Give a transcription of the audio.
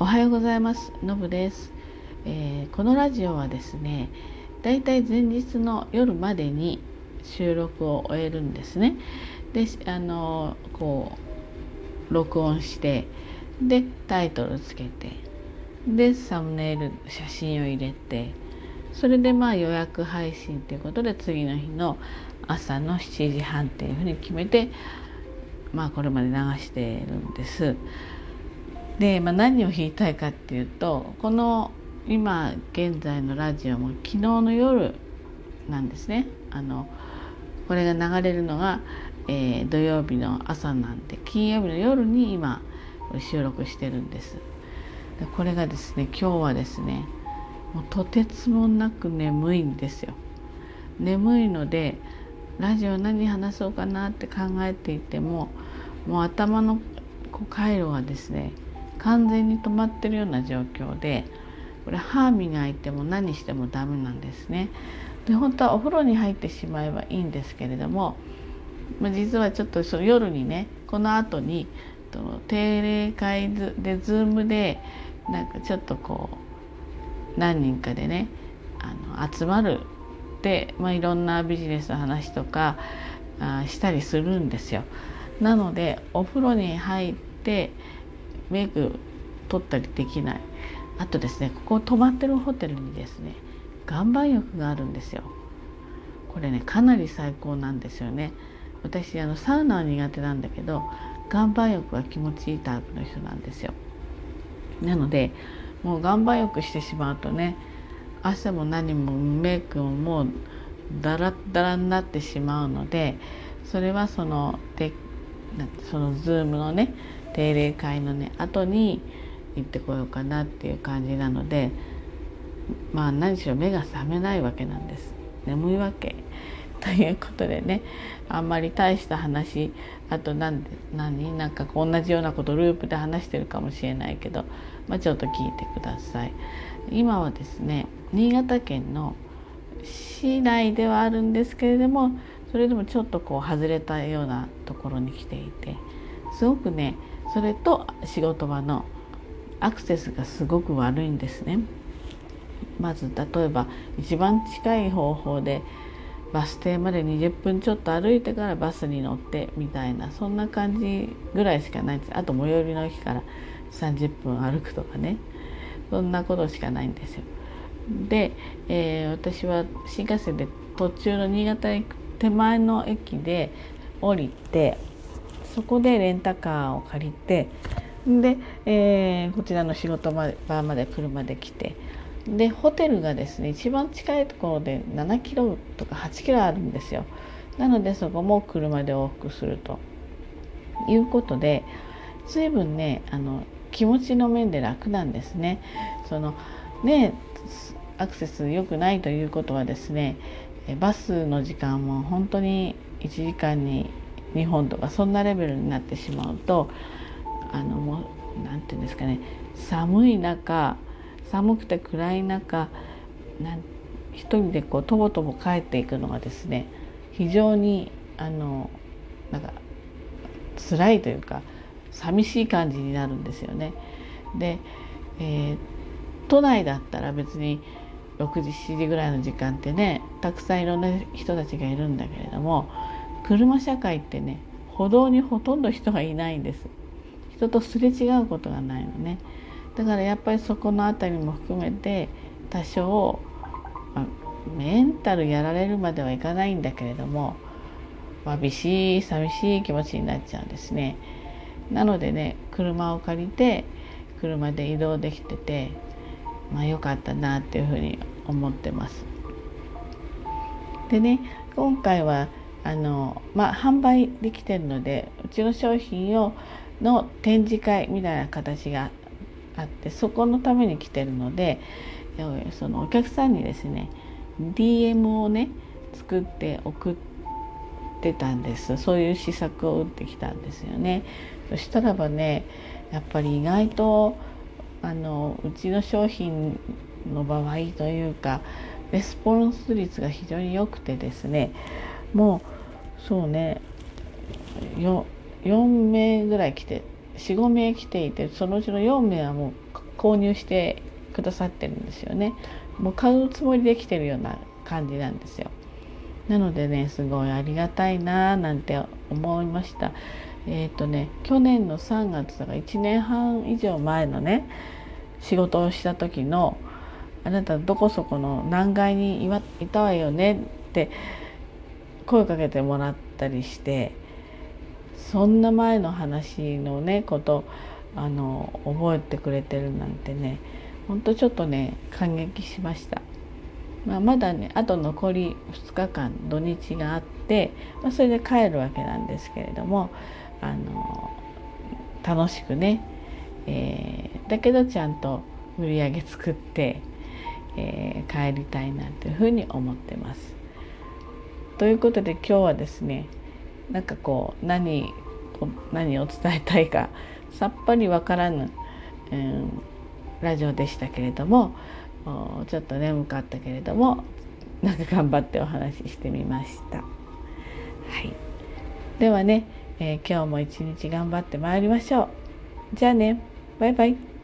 おはようございます。のぶです、えー、このラジオはですねだいたい前日の夜までに収録を終えるんですね。であのこう録音してでタイトルつけてでサムネイル写真を入れてそれでまあ予約配信ということで次の日の朝の7時半っていうふうに決めてまあこれまで流しているんです。で、まあ、何を言いたいかっていうとこの今現在のラジオも昨日の夜なんですね。あのこれが流れるのが、えー、土曜日の朝なんで金曜日の夜に今収録してるんです。でこれがですね今日はですねもうとてつもなく眠いんですよ。眠いのでラジオ何話そうかなって考えていてももう頭のこう回路がですね完全に止まってるような状況でこれ歯磨いても何してもダメなんですね。で本当はお風呂に入ってしまえばいいんですけれども、まあ、実はちょっとその夜にねこの後に定例会でズームでなんかちょっとこう何人かでねあの集まるで、まあ、いろんなビジネスの話とかあしたりするんですよ。なのでお風呂に入ってメイク取ったりできない。あとですねここ泊まってるホテルにですね岩盤浴があるんですよ。これねかなり最高なんですよね。私あのサウナは苦手なんだけど岩盤浴は気持ちいいタイプの人なんですよ。なのでもう岩盤浴してしまうとね汗も何もメイクももうダラッダラになってしまうのでそれはそのでそのズームのね定例会のね後に行ってこようかなっていう感じなのでまあ何しろ目が覚めないわけなんです眠いわけ。ということでねあんまり大した話あと何で何？なんか同じようなことループで話してるかもしれないけど、まあ、ちょっと聞いてください。今はですね新潟県の市内ではあるんですけれどもそれでもちょっとこう外れたようなところに来ていてすごくねそれと仕事場のアクセスがすごく悪いんですね。まず例えば一番近い方法でバス停まで20分ちょっと歩いてからバスに乗ってみたいなそんな感じぐらいしかないんですあと最寄りの駅から30分歩くとかねそんなことしかないんですよ。で、えー、私は新幹線で途中の新潟行く手前の駅で降りてそこでレンタカーを借りてで、えー、こちらの仕事場まで車で来てでホテルがですね一番近いところで7キロとか8キロあるんですよ。なのでそこも車で往復するということで随分ねあの気持ちの面で楽なんですね。そのねアクセス良くないということはですねバスの時間も本当に1時間に日本とかそんなレベルになってしまうとあのもう何て言うんですかね寒い中寒くて暗い中なん一人でこうとぼとぼ帰っていくのがですね非常にあのなんか辛いというか寂しい感じになるんですよね。で、えー、都内だったら別に6時7時ぐらいの時間ってねたくさんいろんな人たちがいるんだけれども車社会ってね歩道にほとんど人がいないんです。人とすれ違うことがないのね。だからやっぱりそこの辺りも含めて多少、まあ、メンタルやられるまではいかないんだけれども寂しい寂しい気持ちになっちゃうんですね。なのでね車を借りて車で移動できててまあ良かったなっていうふうに思ってます。でね今回はあの、まあ、販売できてるのでうちの商品をの展示会みたいな形があってそこのために来てるのでそのお客さんにですね DM をね作って送ってたんです。そういう施策を打ってきたんですよね。そしたらばねやっぱり意外とあのうちの商品の場合というかレスポンス率が非常に良くてですねもうそうね 4, 4名ぐらい来て45名来ていてそのうちの4名はもう購入してくださってるんですよね。もう買うつもりで来てるような感じなんですよ。なのでねすごいありがたいなーなんて思いました。えっ、ー、とね去年の3月だから1年半以上前のね仕事をした時の「あなたどこそこの何階にいたわよね」って声かけてもらったりしてそんな前の話のねことあの覚えてくれてるなんてねほんとちょっとね感激しました。まあ、まだねあと残り2日間土日があって、まあ、それで帰るわけなんですけれどもあの楽しくね、えー、だけどちゃんと売り上げ作って、えー、帰りたいなというふうに思ってます。ということで今日はですねなんかこう何何を伝えたいかさっぱりわからぬ、うん、ラジオでしたけれどもちょっと眠かったけれどもなんか頑張ってお話ししてみました。はい、ではね、えー、今日も一日頑張ってまいりましょう。じゃあねバイバイ。